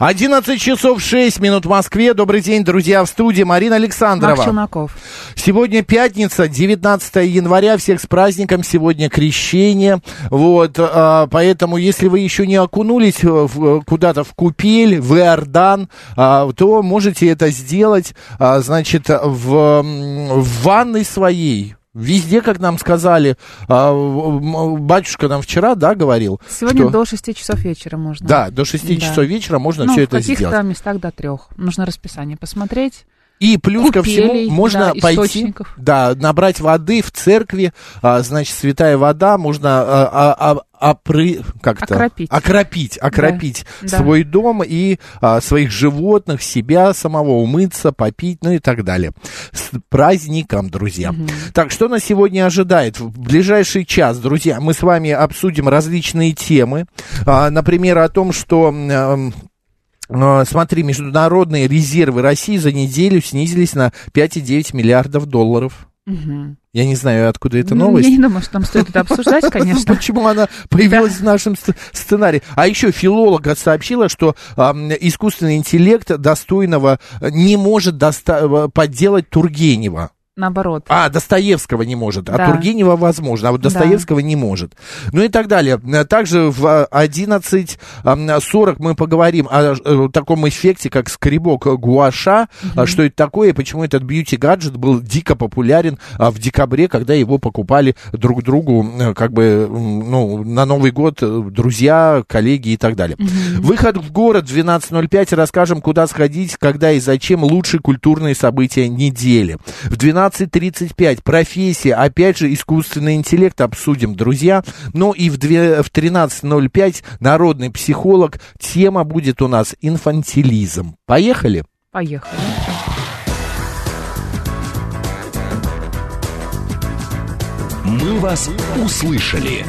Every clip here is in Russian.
11 часов 6 минут в Москве. Добрый день, друзья, в студии Марина Александрова. Мак Челноков. Сегодня пятница, 19 января. Всех с праздником. Сегодня крещение. Вот, а, поэтому, если вы еще не окунулись куда-то в купель, в Иордан, а, то можете это сделать, а, значит, в, в ванной своей. Везде, как нам сказали, а, батюшка нам вчера, да, говорил. Сегодня что- до 6 часов вечера можно. Да, до 6 Да. часов вечера можно ну, все в это каких-то сделать. местах до трех. Нужно расписание посмотреть. И плюс ко Купелей, всему можно да, пойти, источников. да, набрать воды в церкви, а, значит, святая вода, можно а, а, а, опры- как это? Окропить. окропить, окропить Да. свой дом и а, своих животных, себя самого, умыться, попить, ну и так далее. С праздником, друзья. Так, что нас сегодня ожидает? В ближайший час, друзья, мы с вами обсудим различные темы. А, например, о том, что... Э, Смотри, международные резервы России за неделю снизились на 5,9 миллиардов долларов. Мгм. Я не знаю, откуда эта Ну, новость. Я не думаю, что нам стоит это обсуждать, конечно. Почему она появилась в нашем сценарии? А еще филолога сообщила, что искусственный интеллект достойного э, не может э, подделать Тургенева. Наоборот. А, Достоевского не может, а Да. Тургенева возможно, а вот Да. Достоевского не может. Ну и так далее. Также в а, 11.40 мы поговорим о э, таком эффекте, как скребок гуаша, а, что это такое, и почему этот бьюти-гаджет был дико популярен а, в декабре, когда его покупали друг другу, э, как бы, ну, на Новый год э, друзья, коллеги и так далее. Выход в город 12.05, расскажем, куда сходить, когда и зачем лучшие культурные события недели. В 12.35 профессия, опять же, искусственный интеллект обсудим, друзья. Ну и в, две- в 13.05 народный психолог. Тема будет у нас инфантилизм. Поехали? Поехали. «Мы вас услышали».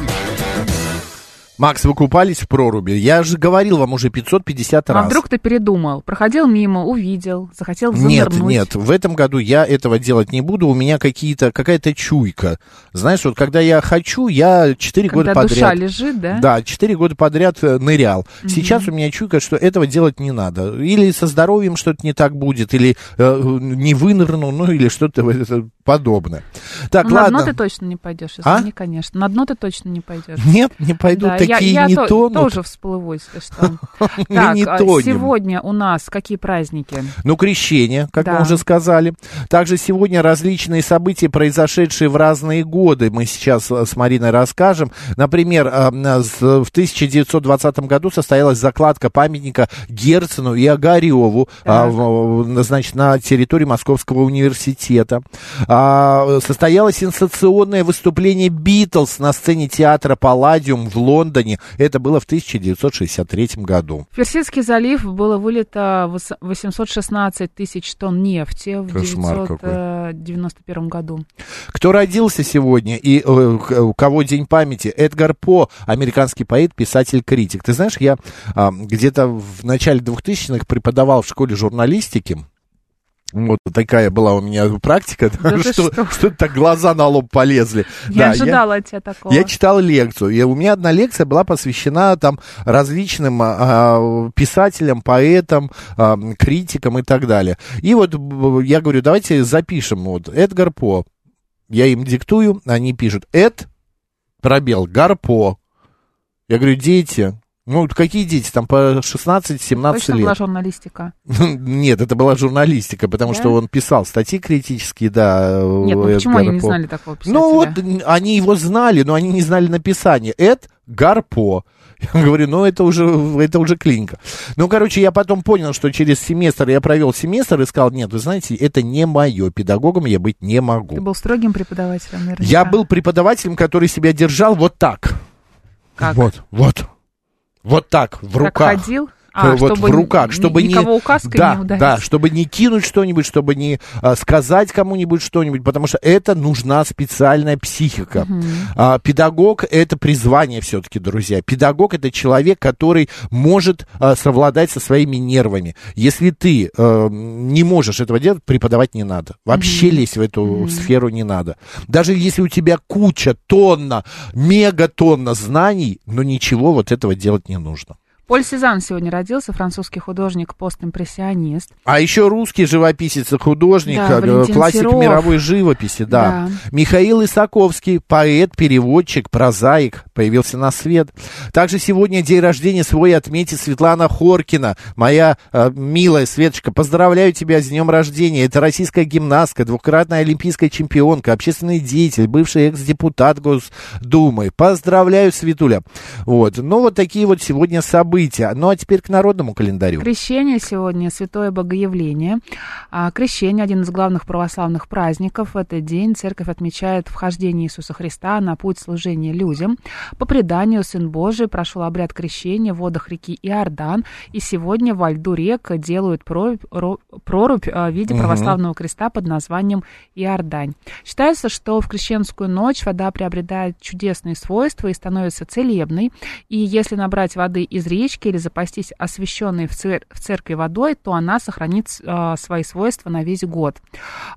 Макс, вы купались в проруби? Я же говорил вам уже 550 А раз. вдруг ты передумал? Проходил мимо, увидел, захотел Нет, занырнуть. нет, в этом году я этого делать не буду. У меня какие-то, какая-то чуйка. Знаешь, вот когда я хочу, я 4 года Когда душа подряд... лежит, да? Да, 4 года подряд э, нырял. Сейчас у меня чуйка, что этого делать не надо. Или со здоровьем что-то не так будет, или э, не вынырну, ну или что-то подобное. Так, Ну, на ладно. дно ты точно не пойдешь, А? извини, конечно. На дно ты точно не пойдешь. Нет, не пойду, Да, я- такие я, не то- тонут. тоже всплыву, если что. Так, а сегодня у нас какие праздники? Ну, крещение, как мы уже сказали. Также сегодня различные события, произошедшие в разные годы, мы сейчас э, с Мариной расскажем. Например, э, с- в 1920 году состоялась закладка памятника Герцену и Огареву, а, значит, на территории Московского университета. А, Состоялось сенсационное выступление Битлз на сцене театра Палладиум в Лондоне. Это было в 1963 году. В Персидский залив было вылито вос- 816 тысяч тонн нефти в Кошмар какой. 1991 году. Кто родился сегодня и э, у кого день памяти? Эдгар По, американский поэт, писатель, критик. Ты знаешь, я а, где-то в начале 2000-х преподавал в школе журналистики. Вот такая была у меня практика, Да что, что? что-то так глаза на лоб полезли. Не Да, я- ожидала от тебя такого. я читал лекцию, и у меня одна лекция была посвящена там различным а, а, писателям, поэтам, а, критикам и так далее. И вот я говорю, давайте запишем вот Эдгар По. Я им диктую, они пишут Эд, пробел, Гарпо. Я говорю, дети, ну какие дети, там по 16-17 Точно лет. была журналистика. Нет, это была журналистика, потому Да? что он писал статьи критические, да. Нет, ну Эд почему они не Гарпо. знали такого писателя? Ну вот они его знали, но они не знали написания. Эд Гарпо. Я говорю, ну это уже, это уже клиника. Ну, короче, я потом понял, что через семестр я провел семестр и сказал, нет, вы знаете, это не мое, педагогом я быть не могу. Ты был строгим преподавателем, наверняка. Я был преподавателем, который себя держал вот так. Как? Вот, вот. Вот так, в Как руках. ходил? А, Э, вот в руках, чтобы не... указкой да, не ударить. Да, чтобы не кинуть что-нибудь, чтобы не а, сказать кому-нибудь что-нибудь, потому что это нужна специальная психика. А, педагог — это призвание все-таки, друзья. Педагог — это человек, который может а, совладать со своими нервами. Если ты э, не можешь этого делать, преподавать не надо. Вообще лезть в эту сферу не надо. Даже если у тебя куча, тонна, мегатонна знаний, но ничего вот этого делать не нужно. Поль Сезанн сегодня родился, французский художник, постимпрессионист. А еще русский живописец и художник, Да, э, Валентин классик Серов. мировой живописи, да. Да. Михаил Исаковский, поэт, переводчик, прозаик, появился на свет. Также сегодня день рождения свой отметит Светлана Хоркина, моя э, милая Светочка. Поздравляю тебя с днем рождения. Это российская гимнастка, двукратная олимпийская чемпионка, общественный деятель, бывший экс-депутат Госдумы. Поздравляю, Светуля. Вот. Ну, вот такие вот сегодня события. Ну, а теперь к народному календарю. Крещение сегодня, Святое Богоявление. А, Крещение – один из главных православных праздников. В этот день церковь отмечает вхождение Иисуса Христа на путь служения людям. По преданию, Сын Божий прошел обряд крещения в водах реки Иордан, и сегодня во льду рек делают прорубь, ро- прорубь а, в виде православного креста под названием Иордань. Считается, что в крещенскую ночь вода приобретает чудесные свойства и становится целебной, и если набрать воды из речки или запастись освященной в, цер- в церкви водой, то она сохранит а, свои свойства на весь год.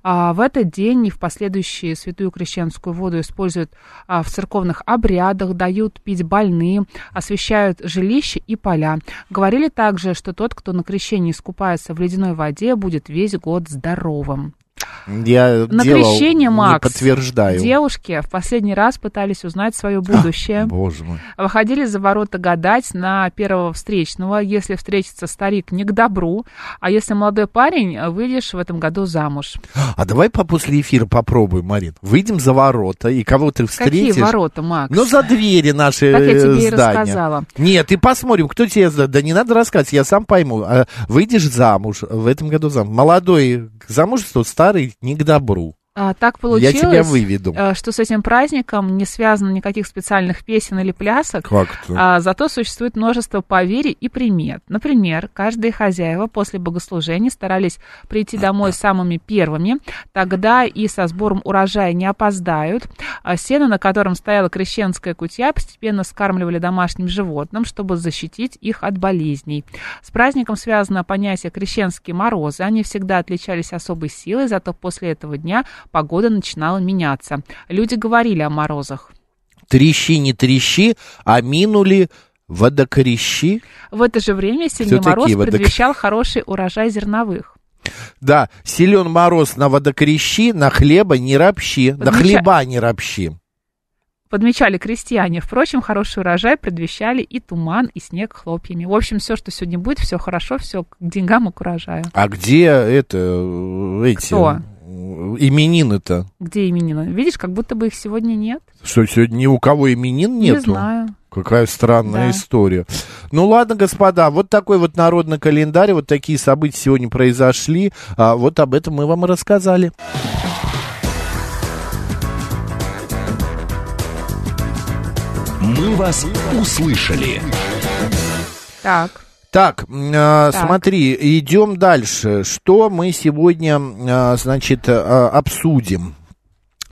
А, в этот день и в последующие святую крещенскую воду используют а, в церковных обрядах, дают пить больным, освещают жилища и поля. Говорили также, что тот, кто на крещении искупается в ледяной воде, будет весь год здоровым. Я На делал, крещение, не Макс, подтверждаю. Девушки в последний раз пытались узнать свое будущее. Боже мой. Выходили за ворота гадать на первого встречного. Если встретится старик, не к добру. А если молодой парень, выйдешь в этом году замуж. А давай по после эфира попробуем, Марин. Выйдем за ворота, и кого ты встретишь. Какие ворота, Макс? Ну, за двери наши Так я э, тебе и здания. рассказала. Нет, и посмотрим, кто тебе... Да не надо рассказывать, я сам пойму. А выйдешь замуж, в этом году замуж. Молодой к замужеству, старый не к добру. А, так Я получилось, тебя выведу. э, что с этим праздником не связано никаких специальных песен или плясок. А, зато существует множество поверий и примет. Например, каждые хозяева после богослужения старались прийти домой самыми первыми. Тогда и со сбором урожая не опоздают. А сено, на котором стояла крещенская кутья, постепенно скармливали домашним животным, чтобы защитить их от болезней. С праздником связано понятие крещенские морозы. Они всегда отличались особой силой, зато после этого дня погода начинала меняться. Люди говорили о морозах. Трещи, не трещи, а минули водокорещи. В это же время сильный Кто мороз водок- предвещал хороший урожай зерновых. Да, силен мороз на водокорещи, на хлеба не ропщи, на Подмеча- хлеба не ропщи. Подмечали крестьяне. Впрочем, хороший урожай предвещали и туман, и снег хлопьями. В общем, все, что сегодня будет, все хорошо, все к деньгам и к урожаю. А где это, э, эти Кто? Именины-то? Где именины? Видишь, как будто бы их сегодня нет. Что, сегодня ни у кого именин нету? Не знаю. Какая странная Да. история. Ну ладно, господа, вот такой вот народный календарь, вот такие события сегодня произошли. А, вот об этом мы вам и рассказали. «Мы вас услышали». Так, Так, а, Так. смотри, идем дальше. Что мы сегодня, а, значит, а, обсудим?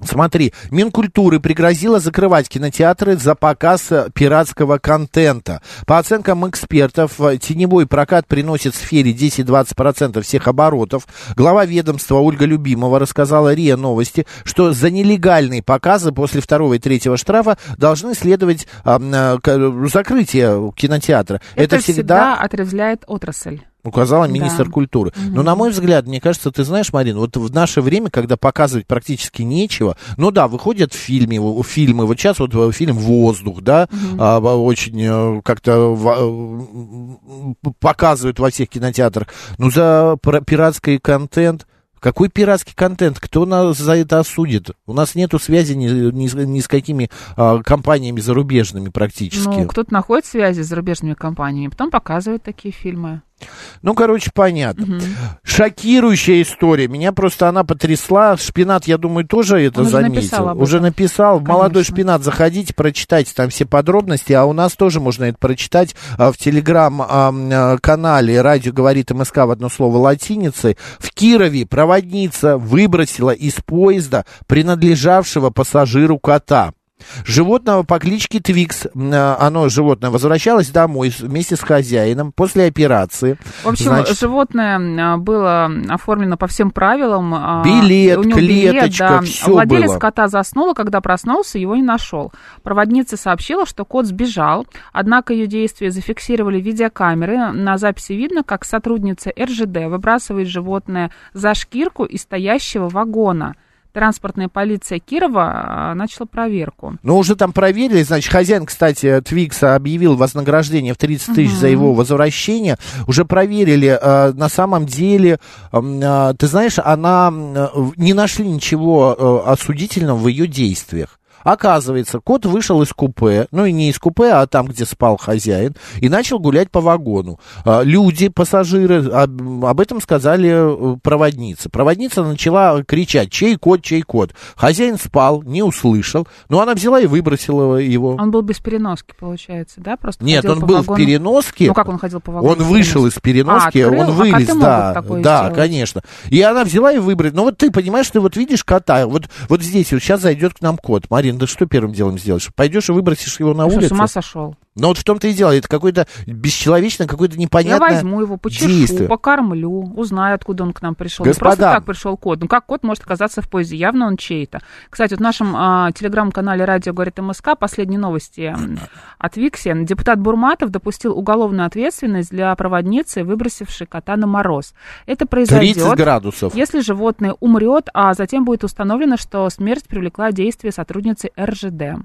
Смотри, Минкультуры пригрозила закрывать кинотеатры за показ э, пиратского контента. По оценкам экспертов, э, теневой прокат приносит сфере 10-20% всех оборотов. Глава ведомства Ольга Любимова рассказала РИА Новости, что за нелегальные показы после второго и третьего штрафа должны следовать а, м, э, закрытие кинотеатра. это, всегда отрезвляет отрасль. Указала Да. министр культуры. Но, на мой взгляд, мне кажется, ты знаешь, Марин, вот в наше время, когда показывать практически нечего, ну да, выходят фильмы, фильмы, вот сейчас вот э, фильм «Воздух», да, а, в- очень э, как-то э, показывают во всех кинотеатрах, ну за пиратский контент, Какой пиратский контент? Кто нас за это осудит? У нас нету связи ни, ни, с- ни с какими а, компаниями зарубежными практически. Ну, кто-то находит связи с зарубежными компаниями, потом показывает такие фильмы. Ну, короче, понятно. Шокирующая история. Меня просто она потрясла. Шпинат, я думаю, тоже это Он уже заметил. написал об уже написал. Молодой шпинат, заходите, прочитайте там все подробности. А у нас тоже можно это прочитать а, в телеграм-канале «Радио говорит МСК» в одно слово латиницей. В Кирове проводница выбросила из поезда принадлежавшего пассажиру кота. Животного по кличке Твикс, а, оно, животное, возвращалось домой вместе с хозяином после операции. В общем, Значит, животное а, было оформлено по всем правилам. а, Билет, него билет, клеточка, да. всё Владелец было. кота заснул, когда проснулся, его не нашел. Проводница сообщила, что кот сбежал, однако ее действия зафиксировали видеокамеры. На записи видно, как сотрудница РЖД выбрасывает животное за шкирку из стоящего вагона. Транспортная полиция Кирова а, начала проверку. Ну, уже там проверили, значит, хозяин, кстати, Твикса объявил вознаграждение в 30 тысяч за его возвращение. Уже проверили, э, на самом деле, э, ты знаешь, она, э, не нашли ничего э, осудительного в ее действиях. Оказывается, кот вышел из купе, ну и не из купе, а там, где спал хозяин, и начал гулять по вагону. А, Люди, пассажиры, об, этом сказали э, проводнице. Проводница начала кричать, чей кот, чей кот. Хозяин спал, не услышал, но она взяла и выбросила его. Он был без переноски, получается, да? Просто Нет, он был вагону. в переноске. Ну как он ходил по вагону? Он вышел из переноски, А, открыл? он А вылез, коты да, да, сделать? конечно. И она взяла и выбрала. Ну вот ты понимаешь, ты вот видишь кота, вот, вот здесь вот сейчас зайдет к нам кот. Марин, да что первым делом сделаешь? Пойдешь и выбросишь его на улицу? с ума сошел? Но вот в том-то и дело, это какое-то бесчеловечное, какое-то Я непонятное возьму его, почешу, действие. покормлю, узнаю, откуда он к нам пришел. Господа. Не просто так пришел кот. Ну как кот может оказаться в поезде? Явно он чей-то. Кстати, вот в нашем а, телеграм-канале «Радио говорит МСК» последние новости от Викси. Депутат Бурматов допустил уголовную ответственность для проводницы, выбросившей кота на мороз. Это 30 произойдет, градусов. если животное умрет, а затем будет установлено, что смерть привлекла действие сотрудницы РЖД.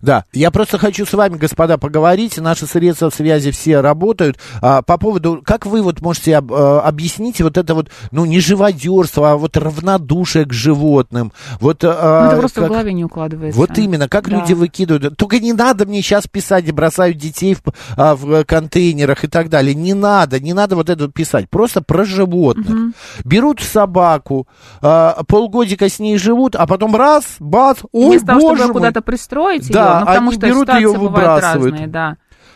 Да, я просто хочу с вами, господа, поговорить. Наши средства связи все работают. А, по поводу, как вы вот можете об- э, объяснить вот это вот, ну, не живодерство, а вот равнодушие к животным. Вот, Ну, а, это просто как- в голове не укладывается. Вот именно, как Да. люди выкидывают. Только не надо мне сейчас писать, бросают детей в, а, в контейнерах и так далее. Не надо, не надо вот это писать. Просто про животных. Берут собаку, а, полгодика с ней живут, а потом раз, бац, ой, Вместо того, боже чтобы мой. куда-то пристроить Да, ее, ну, потому они что берут бывают выбрасывают. разные, да.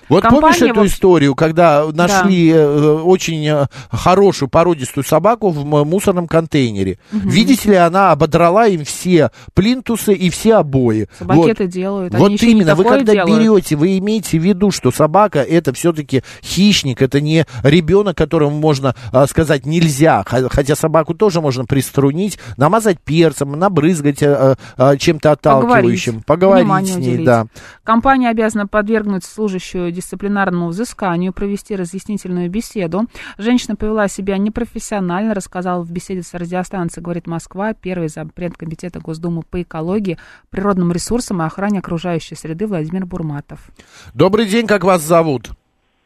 Вот Компания помнишь эту вот- историю, когда нашли э, очень э, хорошую породистую собаку в мусорном контейнере? Видите ли, она ободрала им все плинтусы и все обои. Собаки Вот. это делают. Они Вот именно, вы когда делают. берете, вы имеете в виду, что собака это все-таки хищник, это не ребенок, которому можно а, сказать нельзя, хотя собаку тоже можно приструнить, намазать перцем, набрызгать а, а, чем-то отталкивающим, поговорить внимание с ней, уделить. да. Компания обязана подвергнуть служащую дисциплинарному взысканию, провести разъяснительную беседу. Женщина повела себя непрофессионально, рассказала в беседе с радиостанцией «Говорит Москва» первый зампред комитета Госдумы по экологии, природным ресурсам и охране окружающей среды Владимир Бурматов. Добрый день, как вас зовут?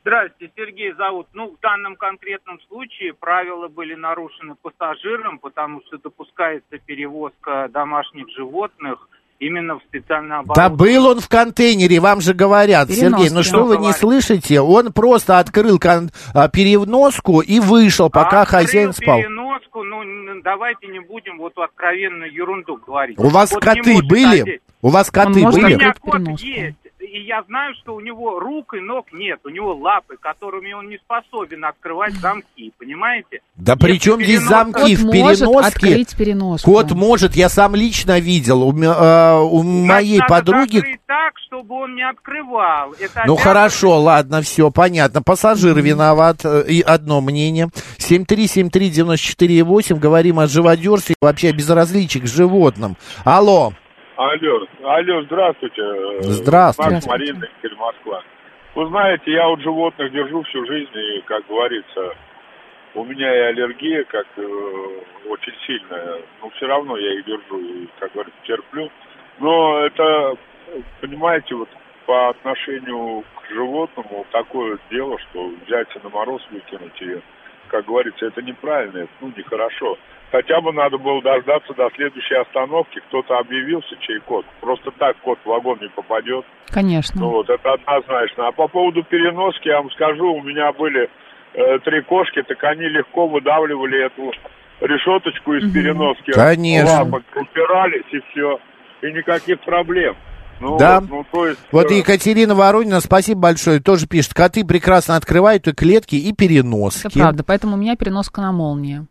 Здравствуйте, Сергей зовут. Ну, в данном конкретном случае правила были нарушены пассажиром, потому что допускается перевозка домашних животных именно в специально Да оборудованном... был он в контейнере, вам же говорят, Переноска. Сергей, ну что вы не слышите? Он просто открыл кон- а, переноску и вышел, пока Открыл хозяин спал. переноску, ну, н- давайте не будем вот откровенную ерунду говорить. У вас Вот коты были? один- У вас коты У были? меня Открыть кот переноску. есть, и я знаю, что у него рук и ног нет, у него лапы, которыми он не способен открывать замки, понимаете? Да при Если чем здесь замки в Кот может переноске? открыть переноску. Кот может, я сам лично видел, у, а, у моей Значит, надо подруги... закрыть так, чтобы он не открывал. Это Ну обязанность- хорошо, ладно, все, понятно. Пассажир виноват, э, и одно мнение. 7373948, говорим о живодерстве, вообще о безразличии к животным. Алло, Алло, алло, здравствуйте. Здравствуйте. Макс Марина, Москва. Вы знаете, я вот животных держу всю жизнь, и, как говорится, у меня и аллергия как э, очень сильная, но все равно я их держу и, как говорится, терплю. Но это, понимаете, вот по отношению к животному такое дело, что взять и на мороз выкинуть ее. как говорится, это неправильно, это ну, нехорошо. Хотя бы надо было дождаться до следующей остановки, кто-то объявился, чей код. Просто так код в вагон не попадет. Конечно. Ну вот, это однозначно. А по поводу переноски, я вам скажу, у меня были э, три кошки, так они легко выдавливали эту решеточку из переноски. Конечно. Лапок упирались и все. И никаких проблем. Ну, Да. вот, ну, то есть, Вот э, Екатерина Воронина, спасибо большое, тоже пишет, коты прекрасно открывают и клетки, и переноски. Это правда, поэтому у меня переноска на молнии.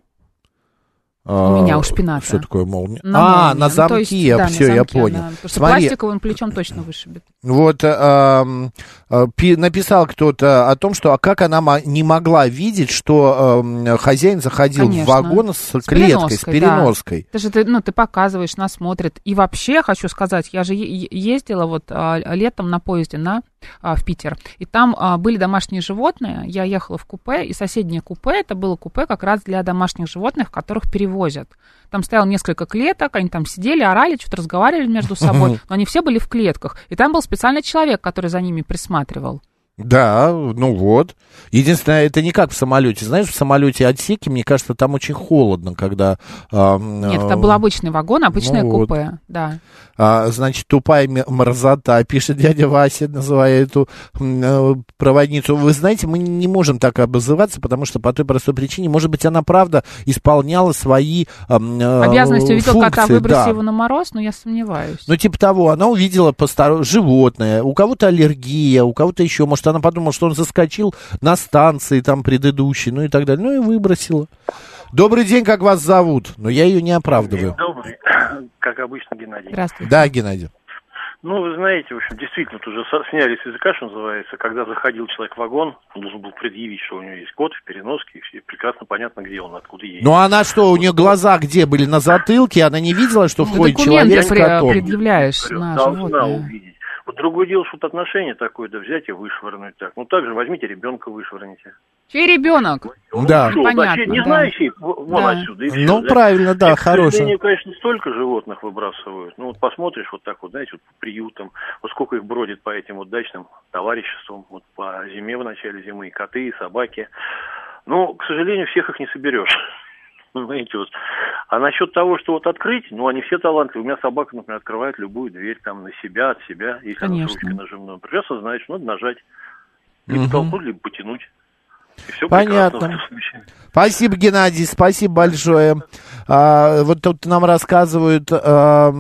А, У меня у шпината. Что такое молния? На а, молнии. на Ну, то есть, замке, да, на все, я замке, понял. да. Потому что Смотри, пластиковым плечом точно вышибет. Вот э, э, пи- написал кто-то о том, что а как она не могла видеть, что эм, хозяин заходил Конечно. в вагон с, С клеткой, с переноской, да. переноской. Ты же, ты, ну, ты показываешь, нас смотрят. И вообще, хочу сказать, я же ездила вот а, летом на поезде на, в Питер, и там а, были домашние животные, я ехала в купе, и соседнее купе, это было купе как раз для домашних животных, которых перевозят. Там стояло несколько клеток, они там сидели, орали, что-то разговаривали между собой, но они все были в клетках. И там был специальный человек, который за ними присматривал. Да, ну вот. Единственное, это не как в самолете. Знаешь, в самолете отсеки, мне кажется, там очень холодно, когда... ам, Нет, это а, был обычный вагон, обычное ну вот. купе, да. А, значит, тупая ме- мерзота, пишет дядя Вася, называя эту э, проводницу. Вы знаете, мы не можем так обозываться, потому что по той простой причине, может быть, она правда исполняла свои ам, э, Обязанность увидел кота, функции, выброси да. его на мороз, но я сомневаюсь. Ну, типа того, она увидела постор... животное, у кого-то аллергия, у кого-то еще, может, она подумала, что он заскочил на станции там предыдущей, ну и так далее, ну и выбросила. Добрый день, как вас зовут? Но я ее не оправдываю. Добрый, как обычно, Геннадий. Здравствуйте. Да, Геннадий. Ну, вы знаете, в общем, действительно, тут уже сняли с языка, что называется, когда заходил человек в вагон, он должен был предъявить, что у него есть код в переноске, и все прекрасно понятно, где он, откуда едет. Ну, она что, у нее глаза где были? На затылке? Она не видела, что Ну, входит человек с при- котом? предъявляешь на Должна животное. увидеть. Вот другое дело, что вот отношение такое, да взять и вышвырнуть так. Ну, также возьмите ребенка, вышвырните. Чей ребенок? Да. Что, Понятно, вообще не да. знающий, вон Да. отсюда, и всё, Ну, да? правильно, да, И, к сожалению, конечно, столько животных выбрасывают. Ну, вот посмотришь вот так вот, знаете, вот по приютам, вот сколько их бродит по этим вот дачным товариществам, вот по зиме, в начале зимы, и коты, и собаки. Ну, к сожалению, всех их не соберешь. Понимаете, вот. А насчет того, что вот открыть, ну, они все талантливые. У меня собака, например, открывает любую дверь там на себя, от себя, если она с Конечно. ручкой нажимной. Знает, что надо нажать. Либо Мгм. толкнуть, либо потянуть. И все Понятно. Спасибо, Геннадий, спасибо большое. А, вот тут нам рассказывают а,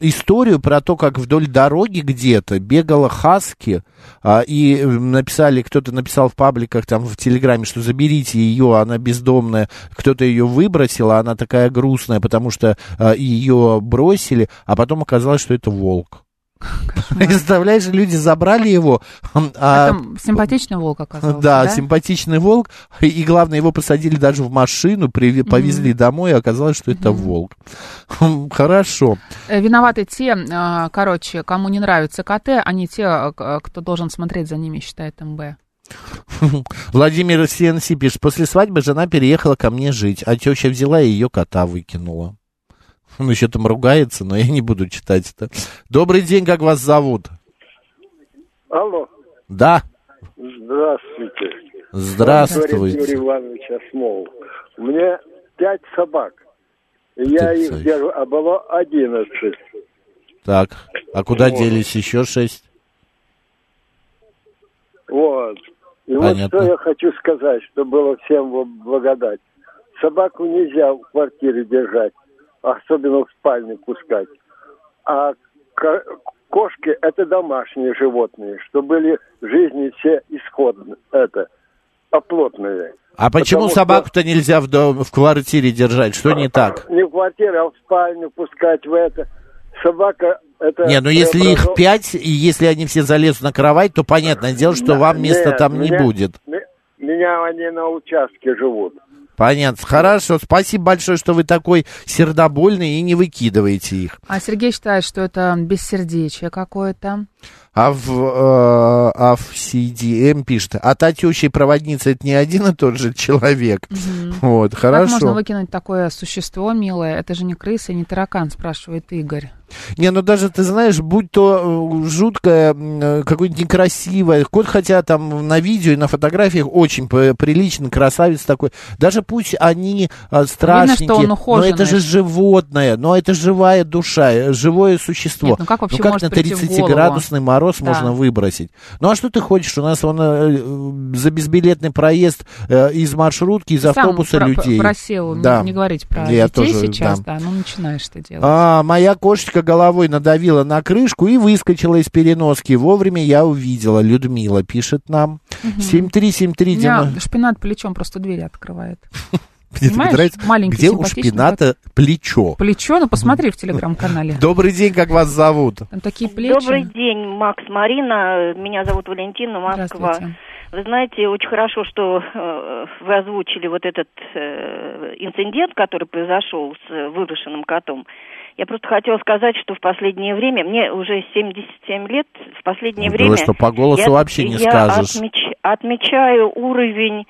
историю про то, как вдоль дороги где-то бегала хаски, а, и написали, кто-то написал в пабликах, там, в Телеграме, что заберите ее, она бездомная, кто-то ее выбросил, а она такая грустная, потому что а, ее бросили, а потом оказалось, что это волк. Представляешь, люди забрали его, а, Это симпатичный волк оказался, да, да? симпатичный волк. И главное, его посадили даже в машину, приве- повезли домой, и оказалось, что это волк. Хм, Хорошо. Э, Виноваты те, э, короче, кому не нравятся коты, а не те, э, к- кто должен смотреть за ними, считает МБ. Владимир СНС пишет, после свадьбы жена переехала ко мне жить, а теща взяла и ее кота выкинула. Он еще там ругается, но я не буду читать это. Добрый день, как вас зовут? Алло, Да, здравствуйте. Говорит Юрий здравствуйте. Иванович Осмол. У меня пять собак. Я Ты их держу, а было одиннадцать. Так, а куда Вот. делись еще шесть? Вот. И Понятно. вот что я хочу сказать, что было всем во благодать. Собаку нельзя в квартире держать, особенно в спальне пускать. А ко- кошки – это домашние животные, что были в жизни все исходные, это, оплотные. А почему Потому что- собаку-то нельзя в, дом- в квартире держать? Что не так? Не в квартире, а в спальню пускать в это. Собака это... Не, ну если их пять, и если они все залезут на кровать, то понятное дело, что Да, вам места нет, там не меня- будет. ме- Меня они на участке живут. Понятно. Хорошо. Спасибо большое, что вы такой сердобольный и не выкидываете их. А Сергей считает, что это бессердечие какое-то. А в, э, а в CDM пишет, а та теща и проводница это не один и тот же человек. Вот, Как хорошо. можно выкинуть такое существо милое? Это же не крыса, не таракан, спрашивает Игорь. Не, ну даже, ты знаешь, будь то э, жуткое, э, какое-нибудь некрасивое, кот, хотя там на видео и на фотографиях очень приличный, красавец такой, даже пусть они страшненькие, он но это же животное, но это живая душа, э, живое существо. Нет, ну как вообще как может на прийти в 30-градусный мороз Да. можно выбросить? Ну а что ты хочешь? У нас он э, за безбилетный проезд э, из маршрутки, из Ты сам автобуса про- людей. просил не- Да. не, говорить про Я детей тоже, сейчас, да. да. ну начинаешь ты делать. А, моя кошечка головой надавила на крышку и выскочила из переноски. Вовремя я увидела. Людмила пишет нам. 7373 У меня шпинат плечом просто двери открывает. Мне Понимаешь? так нравится, Маленький, где у шпината плечо. Плечо, ну посмотри в телеграм-канале. Добрый день, как вас зовут? Там такие плечи. Добрый день, Макс, Марина. Меня зовут Валентина, Москва. Здравствуйте. Вы знаете, очень хорошо, что э, вы озвучили вот этот э, инцидент, который произошел с э, выброшенным котом. Я просто хотела сказать, что в последнее время, мне уже 77 лет, в последнее Ну, время... что, по голосу я- вообще не я скажешь. отмеч- отмечаю уровень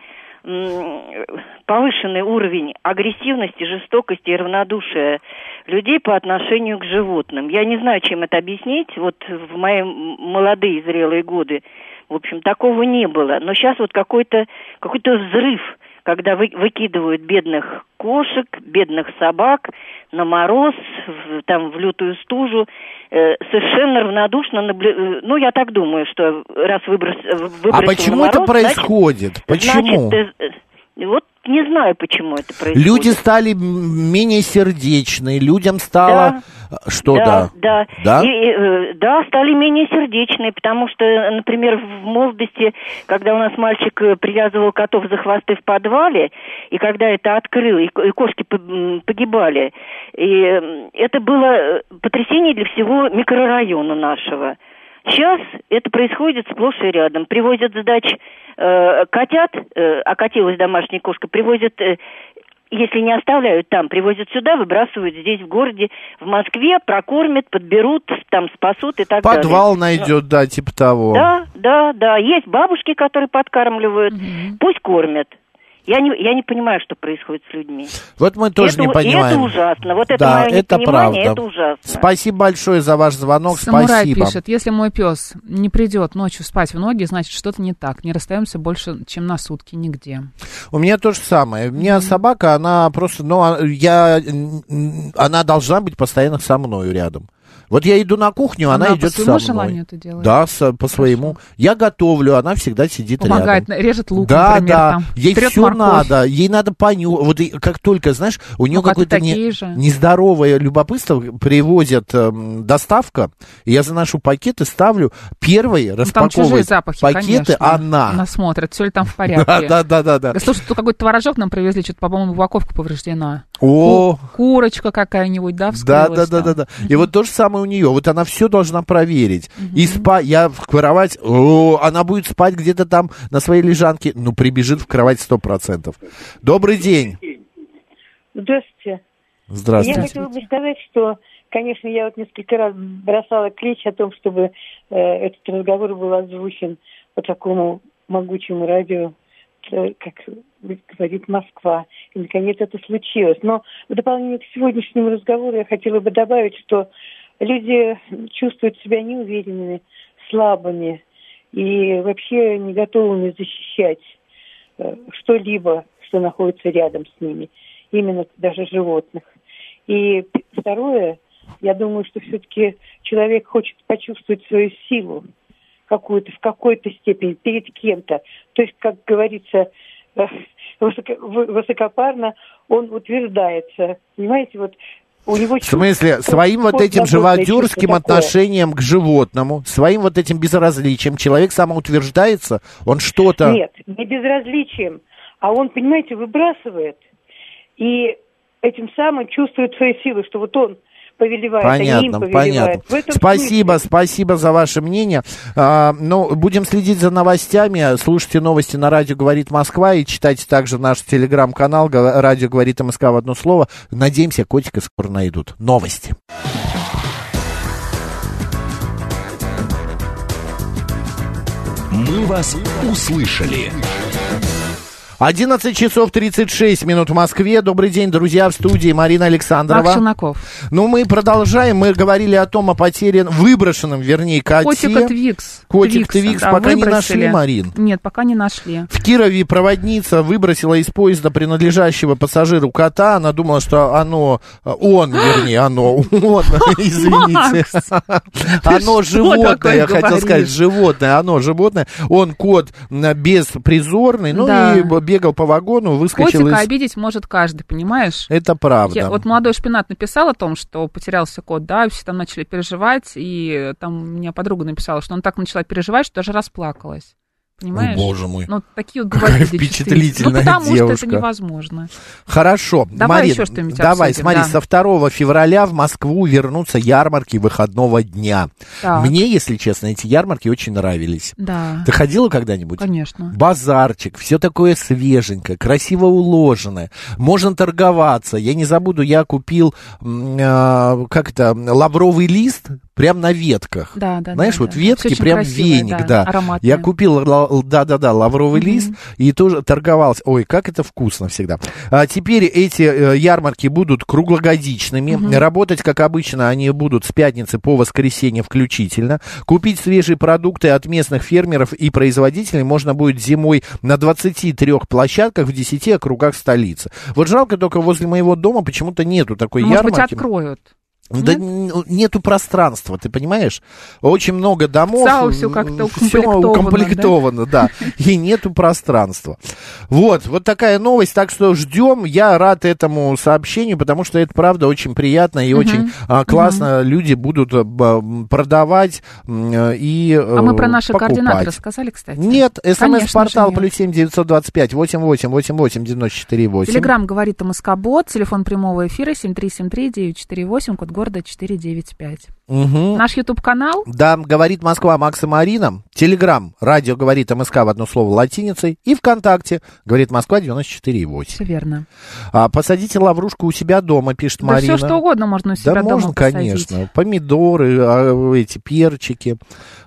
повышенный уровень агрессивности, жестокости и равнодушия людей по отношению к животным. Я не знаю, чем это объяснить. Вот в мои молодые зрелые годы, в общем, такого не было. Но сейчас вот какой-то какой-то взрыв, когда вы, выкидывают бедных кошек, бедных собак на мороз, в- там в лютую стужу, э, совершенно равнодушно, наблю- э, ну я так думаю, что раз выброс, э, выбросил А на почему это мороз, значит- происходит? Почему? Значит, э, э, вот не знаю, почему это происходит. Люди стали менее сердечны, людям стало... Что да? Да, Да? И, и, э, да, стали менее сердечные, потому что, например, в молодости, когда у нас мальчик э, привязывал котов за хвосты в подвале, и когда это открыл, и, и кошки погибали, и э, это было э, потрясение для всего микрорайона нашего. Сейчас это происходит сплошь и рядом. Привозят с дач э, котят, э, окатилась домашняя кошка, привозят э, если не оставляют там, привозят сюда, выбрасывают здесь, в городе, в Москве, прокормят, подберут, там спасут и так далее. Подвал найдет, да, типа того. Да, да, да. Есть бабушки, которые подкармливают. Пусть кормят. Я не, я не понимаю, что происходит с людьми. Вот мы тоже это, не понимаем. Это ужасно. Вот это да, мое это правда. это ужасно. Спасибо большое за ваш звонок, Самурай спасибо. пишет, если мой пес не придет ночью спать в ноги, значит что-то не так. Не расстаемся больше, чем на сутки нигде. У меня то же самое. У меня собака, она просто, ну, а, я, она должна быть постоянно со мною рядом. Вот я иду на кухню, она, Она по идет со мной. желанию это делает? Да, с- по своему. Я готовлю, она всегда сидит Помогает, рядом. режет лук, да, например, да, там, ей трёт все морковь. надо, ей надо понюхать. Вот и как только, знаешь, у нее Ну, какое-то не- же. нездоровое любопытство, привозят эм, доставка, и я заношу пакеты, ставлю, первый Ну, распаковывает запахи, пакеты конечно. она. Она смотрит, все ли там в порядке. Да, да, да, да, да. Слушай, тут какой-то творожок нам привезли, что-то, по-моему, упаковка повреждена. О, Ку- курочка какая-нибудь, да, Да, да, да, да, да. И вот то же самое у нее. Вот она все должна проверить. И спать, я в кровать, о, она будет спать где-то там на своей лежанке, ну, прибежит в кровать сто процентов. Добрый день. Здравствуйте. Здравствуйте. Я хотела бы сказать, что, конечно, я вот несколько раз бросала клич о том, чтобы э, этот разговор был озвучен по такому могучему радио, э, как говорит Москва. И, наконец, это случилось. Но в дополнение к сегодняшнему разговору я хотела бы добавить, что люди чувствуют себя неуверенными, слабыми и вообще не готовыми защищать э, что-либо, что находится рядом с ними, именно даже животных. И второе, я думаю, что все-таки человек хочет почувствовать свою силу какую-то, в какой-то степени, перед кем-то. То есть, как говорится, э, высоко- вы- высокопарно он утверждается. Понимаете, вот у него В смысле, своим вот этим живодерским чувство такое. отношением к животному, своим вот этим безразличием, человек самоутверждается, он что-то... Нет, не безразличием, а он, понимаете, выбрасывает и этим самым чувствует свою силу, что вот он повелевает, а не им Понятно, повелевает. понятно. В этом Спасибо, смысле. спасибо за ваше мнение. А, ну, будем следить за новостями. Слушайте новости на радио «Говорит Москва» и читайте также наш телеграм-канал «Га- «Радио говорит МСК» в одно слово. Надеемся, котика скоро найдут. Новости. Мы вас услышали. 11 часов 36 минут в Москве. Добрый день, друзья, в студии Марина Александрова. Марк Челноков. Ну, мы продолжаем. Мы говорили о том, о потере, выброшенном, вернее, коте. Котика Твикс. Котик Твикса, Твикс да, пока не выбросили. нашли, Марин. Нет, пока не нашли. В Кирове проводница выбросила из поезда принадлежащего пассажиру кота. Она думала, что оно, он, вернее, оно, он, извините. Оно животное, я хотел сказать, животное, оно животное. Он кот беспризорный, ну и бегал по вагону, выскочил Котика из... обидеть может каждый, понимаешь? Это правда. Я- вот молодой шпинат написал о том, что потерялся кот, да, все там начали переживать, и там у меня подруга написала, что он так начала переживать, что даже расплакалась. Понимаешь? О, боже мой. Ну, такие вот Какая впечатлительная Ну, потому что девушка. это невозможно. Хорошо. Давай Марин, еще что-нибудь Давай, обсудим, смотри, да. со 2 февраля в Москву вернутся ярмарки выходного дня. Так. Мне, если честно, эти ярмарки очень нравились. Да. Ты ходила когда-нибудь? Конечно. Базарчик, все такое свеженькое, красиво уложенное. Можно торговаться. Я не забуду, я купил, м, а, как это, лавровый лист прям на ветках. Да, да, Знаешь, да, вот да. ветки, прям красивое, веник, да, да. Я купил, да-да-да, лавровый лист и тоже торговался. Ой, как это вкусно всегда. А теперь эти э, ярмарки будут круглогодичными. Мгм. Работать, как обычно, они будут с пятницы по воскресенье включительно. Купить свежие продукты от местных фермеров и производителей можно будет зимой на 23 площадках в 10 округах столицы. Вот жалко только возле моего дома почему-то нету такой Ну, Может быть, ярмарки. откроют. Да нету пространства, ты понимаешь? Очень много домов. САУ всё как-то укомплектовано, укомплектовано, да. И нету пространства. Вот, вот такая новость. Так что ждем. Я рад этому сообщению, потому что это правда очень приятно и Мгм. очень а, классно. Люди будут а, продавать м, и А мы про наши покупать. координаты рассказали, кстати? Нет, смс-портал плюс семь девятьсот двадцать пять восемь восемь восемь восемь девяносто четыре восемь. Телеграмм говорит МСК-бот, телефон прямого эфира 7373948, код города 495. Мгм. Наш YouTube-канал Да, говорит Москва Макс и Марина. Телеграм, радио говорит МСК в одно слово латиницей. И ВКонтакте, говорит Москва 94,8. Все верно. А, посадите лаврушку у себя дома, пишет Да Марина. все что угодно можно у себя Да дома можно, посадить. конечно. Помидоры, а, эти перчики,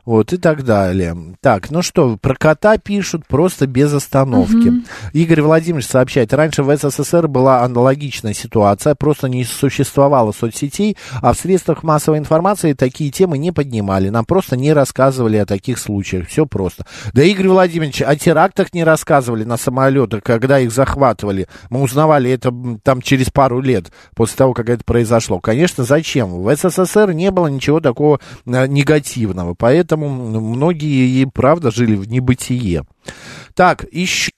вот и так далее. Так, ну что, про кота пишут просто без остановки. Мгм. Игорь Владимирович сообщает, раньше в СССР была аналогичная ситуация, просто не существовало соцсетей, а в средствах массовой информации такие темы не поднимали, нам просто не рассказывали о таких случаях, все просто. Да, Игорь Владимирович, о терактах не рассказывали на самолетах, когда их захватывали. Мы узнавали это там через пару лет после того, как это произошло. Конечно, зачем? В СССР не было ничего такого э, негативного, поэтому многие и правда жили в небытие. Так, еще...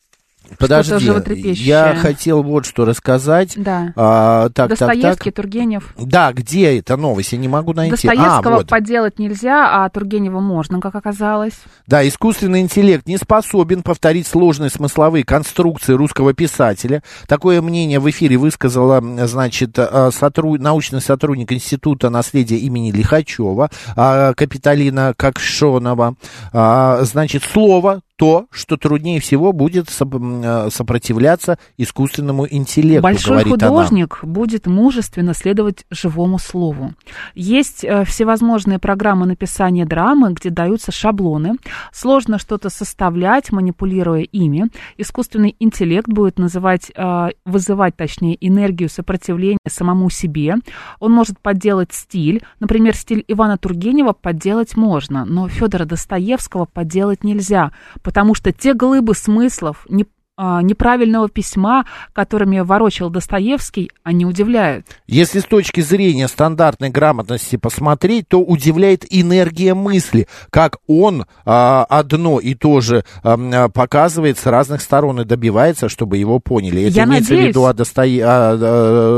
Подожди, я хотел вот что рассказать. Да. А, так, так, Достоевский, так. Тургенев. Да, где эта новость? Я не могу найти. А, Достоевского вот. подделать нельзя, а Тургенева можно, как оказалось. Да, искусственный интеллект не способен повторить сложные смысловые конструкции русского писателя. Такое мнение в эфире высказала, значит, э, сотруд- научный сотрудник Института наследия имени Лихачева, а, Капиталина Кокшонова. А, Значит, слово то, что труднее всего будет э, сопротивляться искусственному интеллекту, Большой говорит она. художник будет мужественно следовать живому слову. Есть э, всевозможные программы написания драмы, где даются шаблоны. Сложно что-то составлять, манипулируя ими. Искусственный интеллект будет называть, э, вызывать, точнее, энергию сопротивления самому себе. Он может подделать стиль. Например, стиль Ивана Тургенева подделать можно, но Федора Достоевского подделать нельзя, потому что те глыбы смыслов, не а, неправильного письма, которыми ворочал Достоевский, они удивляют. Если с точки зрения стандартной грамотности посмотреть, то удивляет энергия мысли, как он а, одно и то же а, показывает с разных сторон и добивается, чтобы его поняли. Это Я имеется в надеюсь- виду о, Достое- о,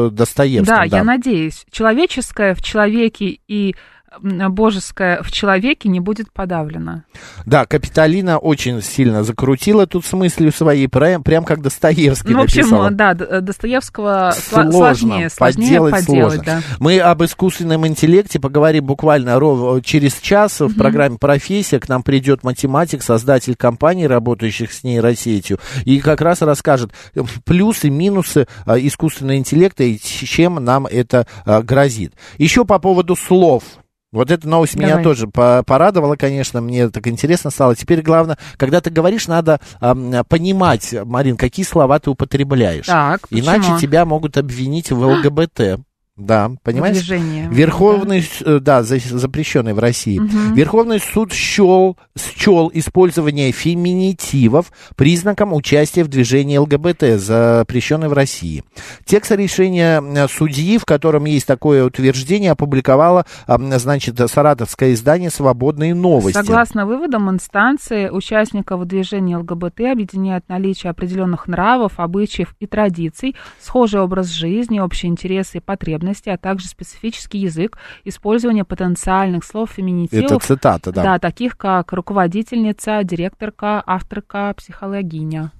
о Достоевском. да, я надеюсь, человеческое в человеке и божеское в человеке не будет подавлено. Да, Капитолина очень сильно закрутила тут с мыслью своей, прям, прям как Достоевский Ну, в общем, написал. да, Д- Достоевского Сложно, сложнее, сложнее подделать, подделать, сложно. да. Мы об искусственном интеллекте поговорим буквально ров- через час в программе «Профессия». К нам придет математик, создатель компаний, работающих с нейросетью, и как раз расскажет э, плюсы, минусы искусственного интеллекта и чем нам это грозит. Еще по поводу слов. Вот эта новость меня Давай. тоже по- порадовала, конечно, мне так интересно стало. Теперь главное, когда ты говоришь, надо ам, понимать, Марин, какие слова ты употребляешь. Так, Иначе тебя могут обвинить в ЛГБТ. Да, понимаешь? Движение. Верховный, с- э, да, за- запрещенный в России. Мгм. Верховный суд счел, счел использование феминитивов признаком участия в движении ЛГБТ, запрещенный в России. Текст решения э, судьи, в котором есть такое утверждение, опубликовало, значит, саратовское издание «Свободные новости». Согласно выводам инстанции, участников движения ЛГБТ объединяет наличие определенных нравов, обычаев и традиций, схожий образ жизни, общие интересы и потребности, а также специфический язык, использование потенциальных слов феминитивов. Это цитата, да. Да, таких как руководительница, директорка, авторка, психологиня.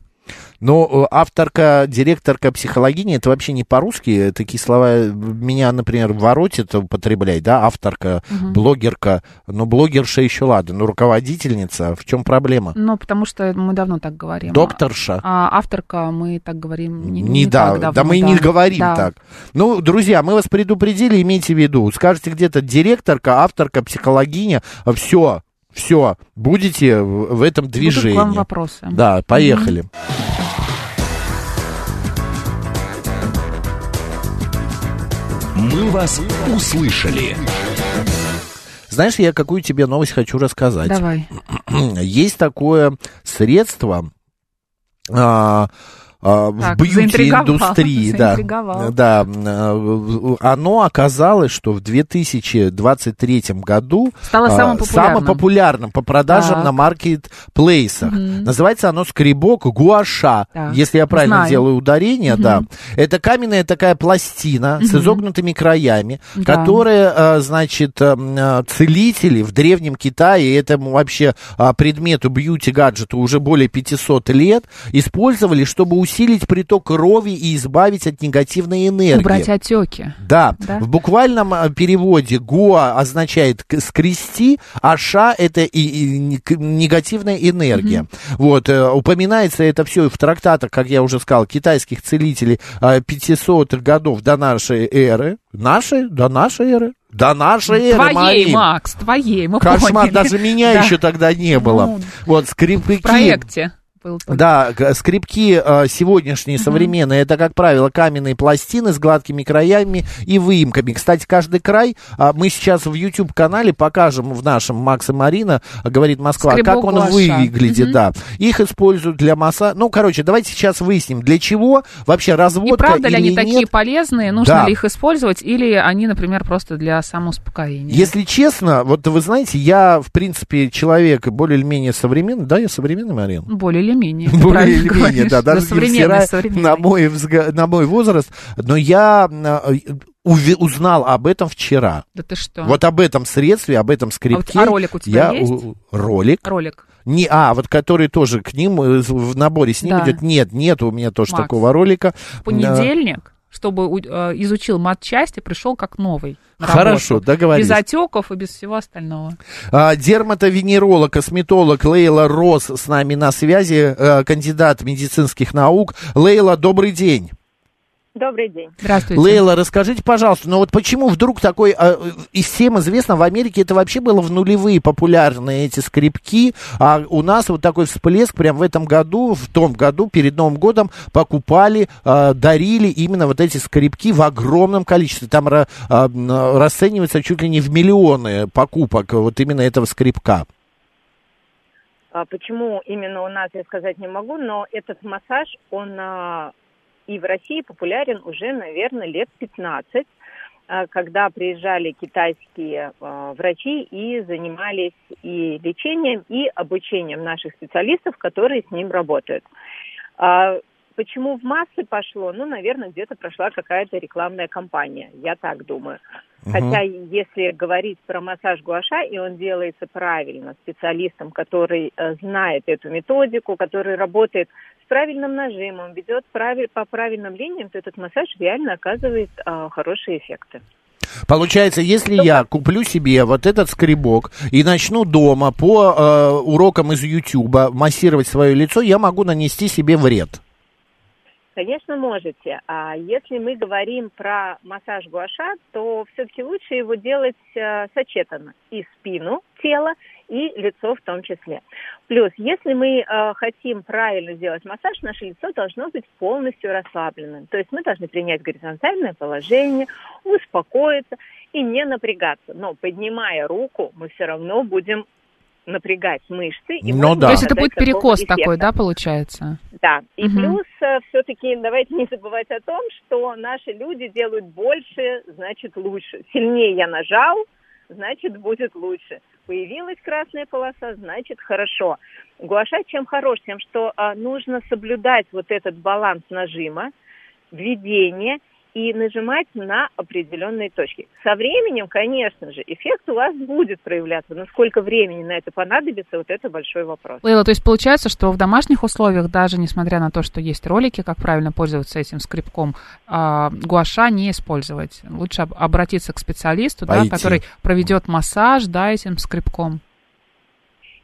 Но э, авторка, директорка психологини, это вообще не по-русски. Такие слова меня, например, воротит употреблять, да, авторка, Мгм. блогерка. Но блогерша еще ладно, но руководительница, в чем проблема? Ну, потому что мы давно так говорим. Докторша. А авторка мы так говорим не, Не, не да, так давно, да мы не говорим Да. так. Ну, друзья, мы вас предупредили, имейте в виду. Скажете где-то директорка, авторка, психологиня, все, все, будете в этом Будут движении. к вам вопросы. Да, поехали. «Мы вас услышали». Знаешь, я какую тебе новость хочу рассказать. Давай. Есть такое средство а, в Так, бьюти-индустрии. Да, да, а, оно оказалось, что в 2023 году Стало а, самым популярным. самым популярным по продажам Так. на маркетплейсах. Мгм. Называется оно скребок гуаша. Так. Если я правильно Знаю. делаю ударение, Мгм. да. Это каменная такая пластина с Мгм. изогнутыми краями, Да. которая, а, значит, а, целители в Древнем Китае, этому вообще а, предмету бьюти-гаджету уже более 500 лет, использовали, чтобы усилить приток крови и избавить от негативной энергии. Убрать отеки. Да. Да? в буквальном а, переводе гуа означает скрести, а ша это и, и негативная энергия. Вот, э, упоминается это все в трактатах, как я уже сказал, китайских целителей а, 500-х годов до нашей эры. Нашей? До нашей эры? До нашей эры, Твоей. Макс, твоей, мы Кошмар, поняли. даже меня Да. еще тогда не было. Ну, вот, скрипки. В проекте был. Да, скрипки э, сегодняшние, современные, это, как правило, каменные пластины с гладкими краями и выемками. Кстати, каждый край, а, мы сейчас в YouTube-канале покажем в нашем Макс и Марина, а, говорит Москва, Скребок как он гуаша. выглядит, да. Их используют для масса. Ну, короче, давайте сейчас выясним, для чего вообще И разводка правда ли они нет. такие полезные? Нужно Да. ли их использовать? Или они, например, просто для самоуспокоения? Если честно, вот вы знаете, я, в принципе, человек более или менее современный. Да, я современный, Марин? Более или менее. ты Более правильно или менее, говоришь. да, даже современный. на мой, взга- на мой возраст. Но я а, уви- узнал об этом вчера. Да ты что? Вот об этом средстве, об этом скрипке. а ролик у тебя я есть? Ролик? Ролик. Не, а, вот который тоже к ним э, в наборе с ним Да. идет. Нет, нет у меня тоже Макс, такого ролика. В понедельник, чтобы э, изучил матчасти, пришел как новый. на Хорошо, работу. договорились. Без отеков и без всего остального. А, Дерматовенеролог, косметолог Лейла Рос с нами на связи, э, кандидат медицинских наук. Лейла, добрый день. Добрый день. Здравствуйте. Лейла, расскажите, пожалуйста, ну вот почему вдруг такой, а, и всем известно, в Америке это вообще было в нулевые популярные эти скрипки, а у нас вот такой всплеск прям в этом году, в том году, перед Новым годом покупали, а, дарили именно вот эти скрипки в огромном количестве. Там ра- а, м, расценивается чуть ли не в миллионы покупок вот именно этого скрипка. А почему именно у нас, я сказать не могу, но этот массаж, он и в России популярен уже, наверное, лет 15, а, когда приезжали китайские а, врачи и занимались и лечением, и обучением наших специалистов, которые с ним работают. А, Почему в массы пошло? Ну, наверное, где-то прошла какая-то рекламная кампания, я так думаю. Хотя, если говорить про массаж гуаша, и он делается правильно, специалистом, который э, знает эту методику, который работает с правильным нажимом, ведет прави- по правильным линиям, то этот массаж реально оказывает э, хорошие эффекты. Получается, если я куплю себе вот этот скребок и начну дома по э, урокам из Ютуба массировать свое лицо, я могу нанести себе вред. Конечно, можете. А если мы говорим про массаж гуаша, то все-таки лучше его делать э, сочетанно. И спину тела, и лицо в том числе. Плюс, если мы э, хотим правильно сделать массаж, наше лицо должно быть полностью расслабленным. То есть мы должны принять горизонтальное положение, успокоиться и не напрягаться. Но поднимая руку, мы все равно будем напрягать мышцы. И ну да. То есть это будет перекос такой, да, получается? Да, и Мгм. плюс все-таки давайте не забывать о том, что наши люди делают больше, значит лучше. Сильнее я нажал, значит будет лучше. Появилась красная полоса, значит хорошо. Гуаша чем хорош? Тем, что а, нужно соблюдать вот этот баланс нажима, введения и нажимать на определенные точки. Со временем, конечно же, эффект у вас будет проявляться. Но сколько времени на это понадобится, вот это большой вопрос. Лейла, то есть получается, что в домашних условиях, даже несмотря на то, что есть ролики, как правильно пользоваться этим скрипком, а, гуаша не использовать. Лучше об- обратиться к специалисту, да, который проведет массаж, да, этим скрипком.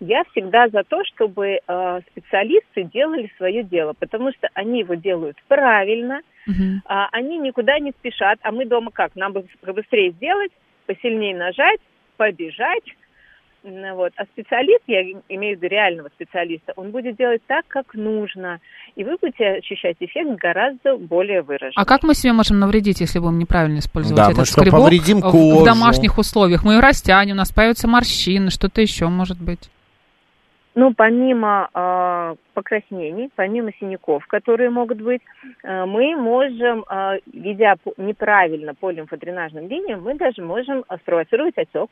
Я всегда за то, чтобы э, специалисты делали свое дело, потому что они его делают правильно, а, они никуда не спешат, а мы дома как? Нам бы побыстрее сделать, посильнее нажать, побежать. Вот. А специалист, я имею в виду реального специалиста, он будет делать так, как нужно. И вы будете ощущать эффект гораздо более выраженный. А как мы себе можем навредить, если будем неправильно использовать Да, этот мы что, скребок повредим в- кожу? в домашних условиях? Мы растянем, у нас появятся морщины, что-то еще может быть. Ну, помимо э, покраснений, помимо синяков, которые могут быть, э, мы можем, э, ведя неправильно по лимфодренажным линиям, мы даже можем спровоцировать отек.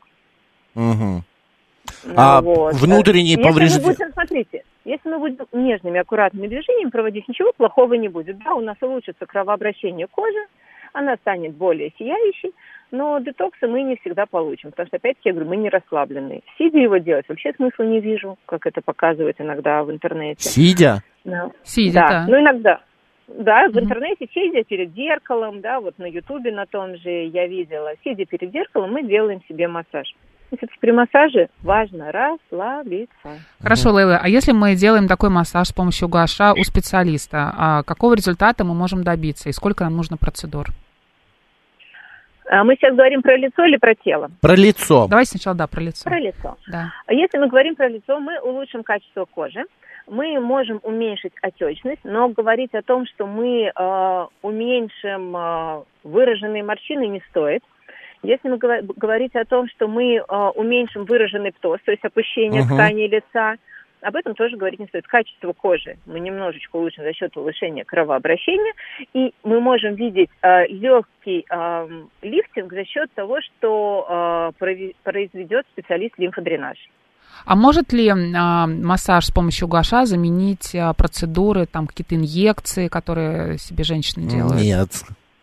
Ну, А вот. внутренние Если мы повреждения... будем, смотрите, если мы будем нежными, аккуратными движениями проводить, ничего плохого не будет. Да, у нас улучшится кровообращение кожи, она станет более сияющей, но детоксы мы не всегда получим, потому что, опять-таки, я говорю, мы не расслабленные. Сидя его делать вообще смысла не вижу, как это показывают иногда в интернете. Сидя? Да. Сидя, да. да. Ну, иногда. Да, в интернете, сидя перед зеркалом, да, вот на Ютубе на том же я видела, сидя перед зеркалом, мы делаем себе массаж. Все-таки при массаже важно расслабиться. Хорошо, Лейла, а если мы делаем такой массаж с помощью гуаша у специалиста, а какого результата мы можем добиться и сколько нам нужно процедур? А Мы сейчас говорим про лицо или про тело? Про лицо. Давайте сначала, да, про лицо. Про лицо. Да. А Если мы говорим про лицо, мы улучшим качество кожи, мы можем уменьшить отечность, но говорить о том, что мы э, уменьшим э, выраженные морщины, не стоит. Если мы говор- говорить о том, что мы э, уменьшим выраженный птоз, то есть опущение Мгм. ткани лица, об этом тоже говорить не стоит. Качество кожи мы немножечко улучшим за счет улучшения кровообращения, и мы можем видеть э, легкий э, лифтинг за счет того, что э, произведет специалист лимфодренаж. А может ли а, массаж с помощью гуаша заменить а, процедуры, там какие-то инъекции, которые себе женщины делают? Нет.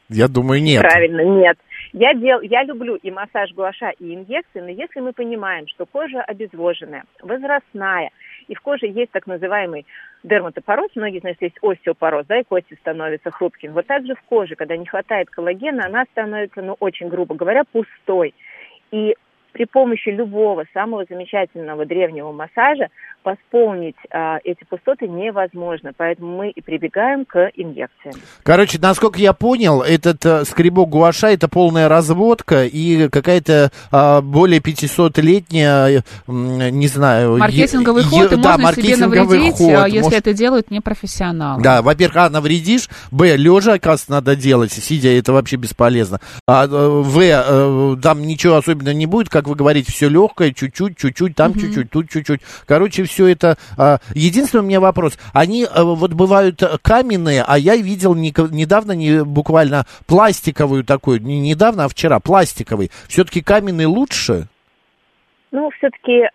Я думаю, нет. Правильно, нет. Я, дел, я люблю и массаж гуаша, и инъекции, но если мы понимаем, что кожа обезвоженная, возрастная, и в коже есть так называемый дерматопороз, многие знают, что есть остеопороз, да, и кости становятся хрупкими. Вот так же в коже, когда не хватает коллагена, она становится, ну, очень грубо говоря, пустой. И при помощи любого самого замечательного древнего массажа восполнить а, эти пустоты невозможно. Поэтому мы и прибегаем к инъекциям. Короче, насколько я понял, этот э, скребок гуаша это полная разводка и какая-то а, более 500-летняя, м, не знаю... Маркетинговый е- ход, и да, можно себе маркетинговый навредить, ход. а, если Может- это делают непрофессионалы. Да, во-первых, а, навредишь, б, лежа, оказывается, надо делать, сидя, это вообще бесполезно. А, э, в, э, там ничего особенного не будет, как вы говорите, все легкое, чуть-чуть, чуть-чуть, там Мгм. чуть-чуть, тут чуть-чуть. Короче, все это... а, единственный у меня вопрос, они э, вот бывают э, каменные, а я видел недавно, не, буквально пластиковую такую, не недавно, а вчера, пластиковый. Все-таки каменный лучше? Ну, все-таки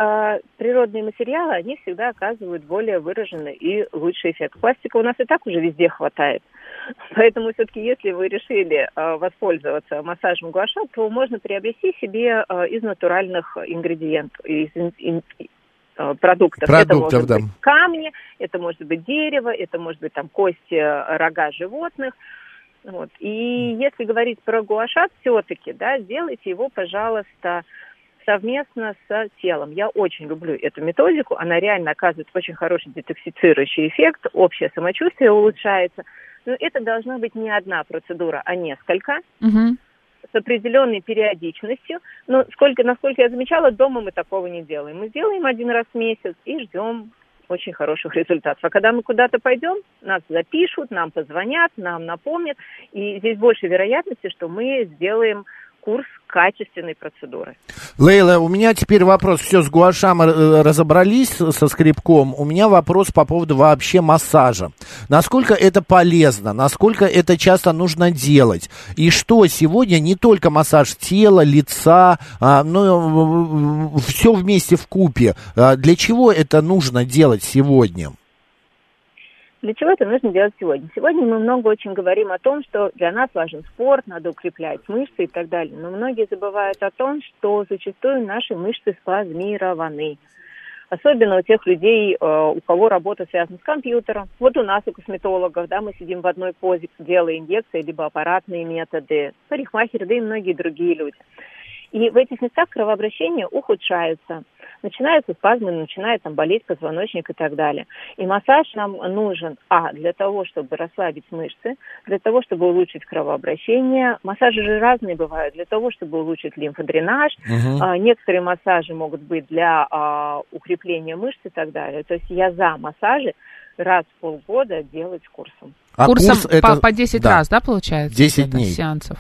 природные материалы, они всегда оказывают более выраженный и лучший эффект. Пластика у нас и так уже везде хватает. Поэтому все-таки, если вы решили э, воспользоваться массажем гуаша, то можно приобрести себе э, из натуральных ингредиентов, из ин- э, продуктов. это Продуктов, может да. быть камни, это может быть дерево, это может быть там кости, рога животных. Вот. И если говорить про гуаша, все-таки, да, сделайте его, пожалуйста, совместно с телом. Я очень люблю эту методику, она реально оказывает очень хороший детоксицирующий эффект, общее самочувствие улучшается. Но это должна быть не одна процедура, а несколько Мгм. с определенной периодичностью. Но сколько, насколько я замечала, дома мы такого не делаем. Мы делаем один раз в месяц и ждем очень хороших результатов. А когда мы куда-то пойдем, нас запишут, нам позвонят, нам напомнят. И здесь больше вероятности, что мы сделаем курс качественной процедуры. Лейла, у меня теперь вопрос. Все, с гуашам э, разобрались со скребком. У меня вопрос по поводу вообще массажа. Насколько это полезно? Насколько это часто нужно делать? И что сегодня не только массаж тела, лица, а, но все вместе в купе. Для чего это нужно делать сегодня? Для чего это нужно делать сегодня? Сегодня мы много очень говорим о том, что для нас важен спорт, надо укреплять мышцы и так далее. Но многие забывают о том, что зачастую наши мышцы спазмированы. Особенно у тех людей, э, у кого работа связана с компьютером. Вот у нас, у косметологов, да, мы сидим в одной позе, делая инъекции, либо аппаратные методы, парикмахеры, да и многие другие люди. И в этих местах кровообращение ухудшается. Начинаются спазмы, начинает там болеть позвоночник и так далее. И массаж нам нужен, а, для того, чтобы расслабить мышцы, для того, чтобы улучшить кровообращение. Массажи же разные бывают. Для того, чтобы улучшить лимфодренаж. Мгм. А, некоторые массажи могут быть для а, укрепления мышц и так далее. То есть я за массажи раз в полгода делать курсом. А Курсом курс это- по, по 10 да. раз, да, получается? 10 это, дней. сеансов.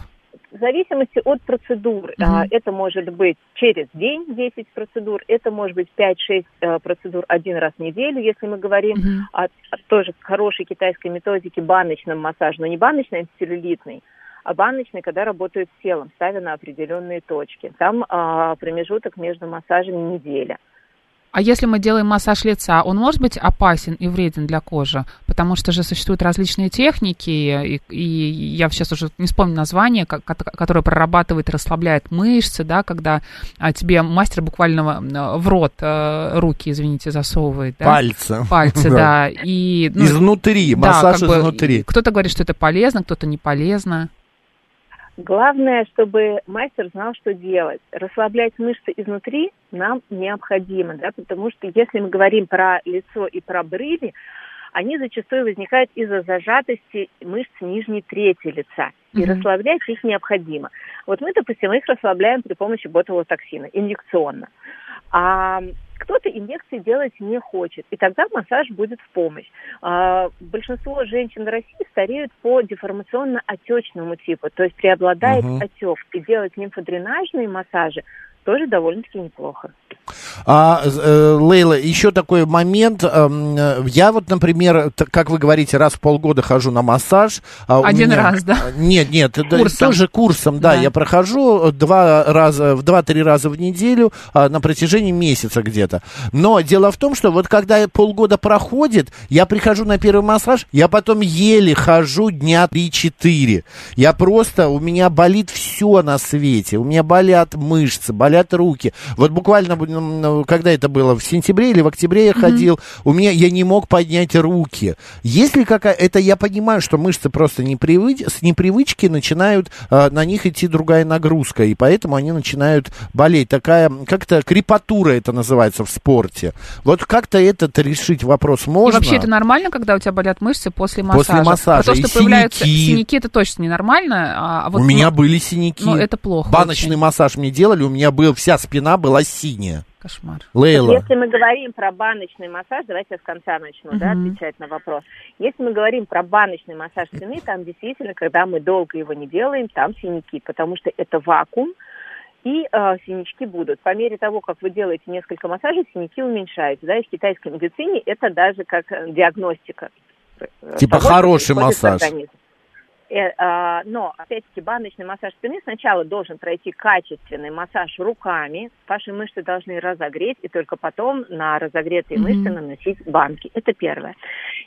В зависимости от процедур. А, Это может быть через день 10 процедур, это может быть 5-6 э, процедур один раз в неделю, если мы говорим о, о тоже хорошей китайской методике баночном массаже, но не баночный, а целлюлитный, а баночный, когда работают с телом, ставя на определенные точки. Там а, промежуток между массажами неделя. А если мы делаем массаж лица, он может быть опасен и вреден для кожи? Потому что же существуют различные техники, и, и я сейчас уже не вспомню название, ко- ко- которое прорабатывает и расслабляет мышцы, да, когда а, тебе мастер буквально в рот э, руки, извините, засовывает. Да? Пальцы. Пальцы, Да. И, ну, Изнутри, да, массаж как бы, изнутри. Кто-то говорит, что это полезно, кто-то не полезно. Главное, чтобы мастер знал, что делать. Расслаблять мышцы изнутри нам необходимо, да, потому что если мы говорим про лицо и про брови, они зачастую возникают из-за зажатости мышц нижней трети лица. И Мгм. расслаблять их необходимо. Вот мы, допустим, их расслабляем при помощи ботулотоксина, инъекционно. А кто-то инъекции делать не хочет, и тогда массаж будет в помощь. А, большинство женщин в России стареют по деформационно-отечному типу, то есть преобладает Мгм. отек. И делать лимфодренажные массажи тоже довольно-таки неплохо. А, э, Лейла, еще такой момент. эм, э, Я вот, например, как вы говорите, раз в полгода хожу на массаж. а Один меня- раз, да? Нет, нет, это Курсом. тоже курсом, да, Да. я прохожу два раза, в два-три раза в неделю а, на протяжении месяца где-то. Но дело в том, что вот когда полгода проходит, я прихожу на первый массаж, я потом еле хожу дня 3-4. Я просто, у меня болит все на свете. У меня болят мышцы, болят руки. Вот буквально, м, когда это было, в сентябре или в октябре я ходил, у меня, я не мог поднять руки. Если какая, это я понимаю, что мышцы просто непривыч, с непривычки начинают, а, на них идти другая нагрузка, и поэтому они начинают болеть. Такая, как-то крепатура это называется в спорте. Вот как-то этот решить вопрос можно? И вообще это нормально, когда у тебя болят мышцы после массажа? После массажа. Про то, И что появляются синяки. синяки, это точно ненормально. А вот, у меня ну, были синяки. Ну, это плохо Баночный очень. массаж мне делали, у меня был, вся спина была синяя. Кошмар. Лейла. Если мы говорим про баночный массаж, давайте я с конца начну, да, Мгм. отвечать на вопрос. Если мы говорим про баночный массаж спины, там действительно, когда мы долго его не делаем, там синяки, потому что это вакуум, и э, синячки будут. По мере того, как вы делаете несколько массажей, синяки уменьшаются. Да, и в китайской медицине это даже как э, диагностика. э, Типа того, хороший массаж. организмом. Э, а, но, опять-таки, баночный массаж спины сначала должен пройти качественный массаж руками. Ваши мышцы должны разогреть, и только потом на разогретые Мгм. мышцы наносить банки. Это первое.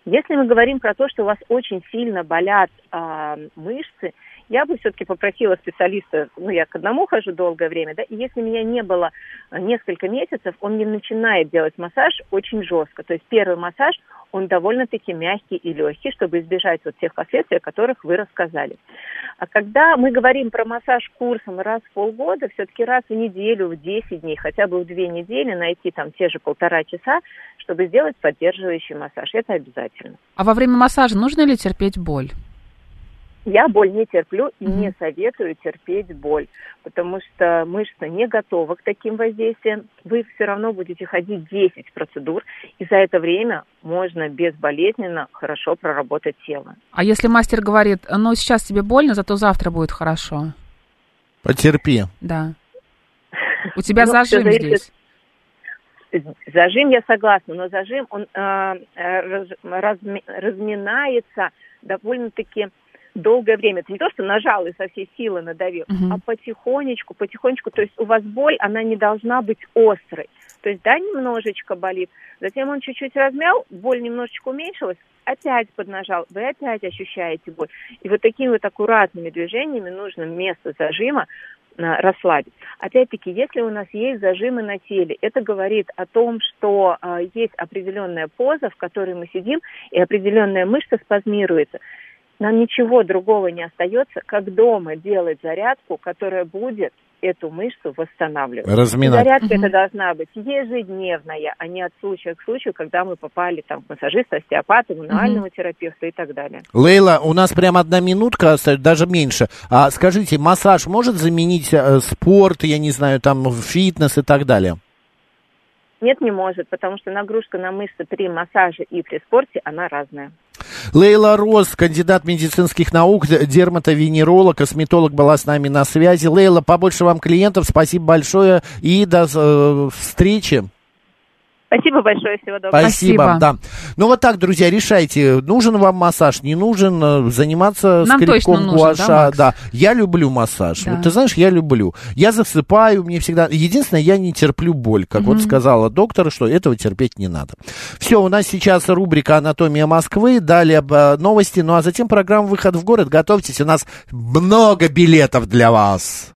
Если мы говорим про то, что у вас очень сильно болят а, мышцы, я бы все-таки попросила специалиста, ну, я к одному хожу долгое время, да, и если меня не было э, несколько месяцев, он не начинает делать массаж очень жестко. То есть первый массаж, он довольно-таки мягкий и легкий, чтобы избежать вот тех последствий, о которых вы рассказали. А когда мы говорим про массаж курсом раз в полгода, все-таки раз в неделю, в 10 дней, хотя бы в две недели найти там те же полтора часа, чтобы сделать поддерживающий массаж. Это обязательно. А во время массажа нужно ли терпеть боль? Я боль не терплю и не советую терпеть боль, потому что мышца не готова к таким воздействиям. Вы все равно будете ходить 10 процедур, и за это время можно безболезненно хорошо проработать тело. А если мастер говорит, ну сейчас тебе больно, зато завтра будет хорошо? Потерпи. Да. У тебя Ну, зажим здесь. Зажим я согласна, но зажим он э, раз- разми- разминается довольно-таки долгое время. Это не то, что нажал и со всей силы надавил, Мгм. а потихонечку, потихонечку. То есть у вас боль, она не должна быть острой. То есть, да, немножечко болит. Затем он чуть-чуть размял, боль немножечко уменьшилась, опять поднажал, вы опять ощущаете боль. И вот такими вот аккуратными движениями нужно место зажима а, расслабить. Опять-таки, если у нас есть зажимы на теле, это говорит о том, что а, есть определенная поза, в которой мы сидим, и определенная мышца спазмируется. Нам ничего другого не остается, как дома делать зарядку, которая будет эту мышцу восстанавливать. Разминать. Зарядка это должна быть ежедневная, а не от случая к случаю, когда мы попали там к массажисту, остеопату, мануальному терапевту и так далее. Лейла, у нас прям одна минутка, остается, даже меньше. А скажите, массаж может заменить э, спорт, я не знаю, там фитнес и так далее? Нет, не может, потому что нагрузка на мышцы при массаже и при спорте, она разная. Лейла Рос, кандидат медицинских наук, дерматовенеролог, косметолог была с нами на связи. Лейла, побольше вам клиентов, спасибо большое и до э, встречи. Спасибо большое, всего доброго. Спасибо, да. Ну вот так, друзья, решайте, нужен вам массаж, не нужен, э, заниматься Нам скребком гуаша. да, Макс? да, я люблю массаж. Да. Вот ты знаешь, я люблю. Я засыпаю, мне всегда... Единственное, я не терплю боль, как вот Мгм. сказала доктор, что этого терпеть не надо. Все, у нас сейчас рубрика «Анатомия Москвы», далее э, новости, ну а затем программа «Выход в город». Готовьтесь, у нас много билетов для вас.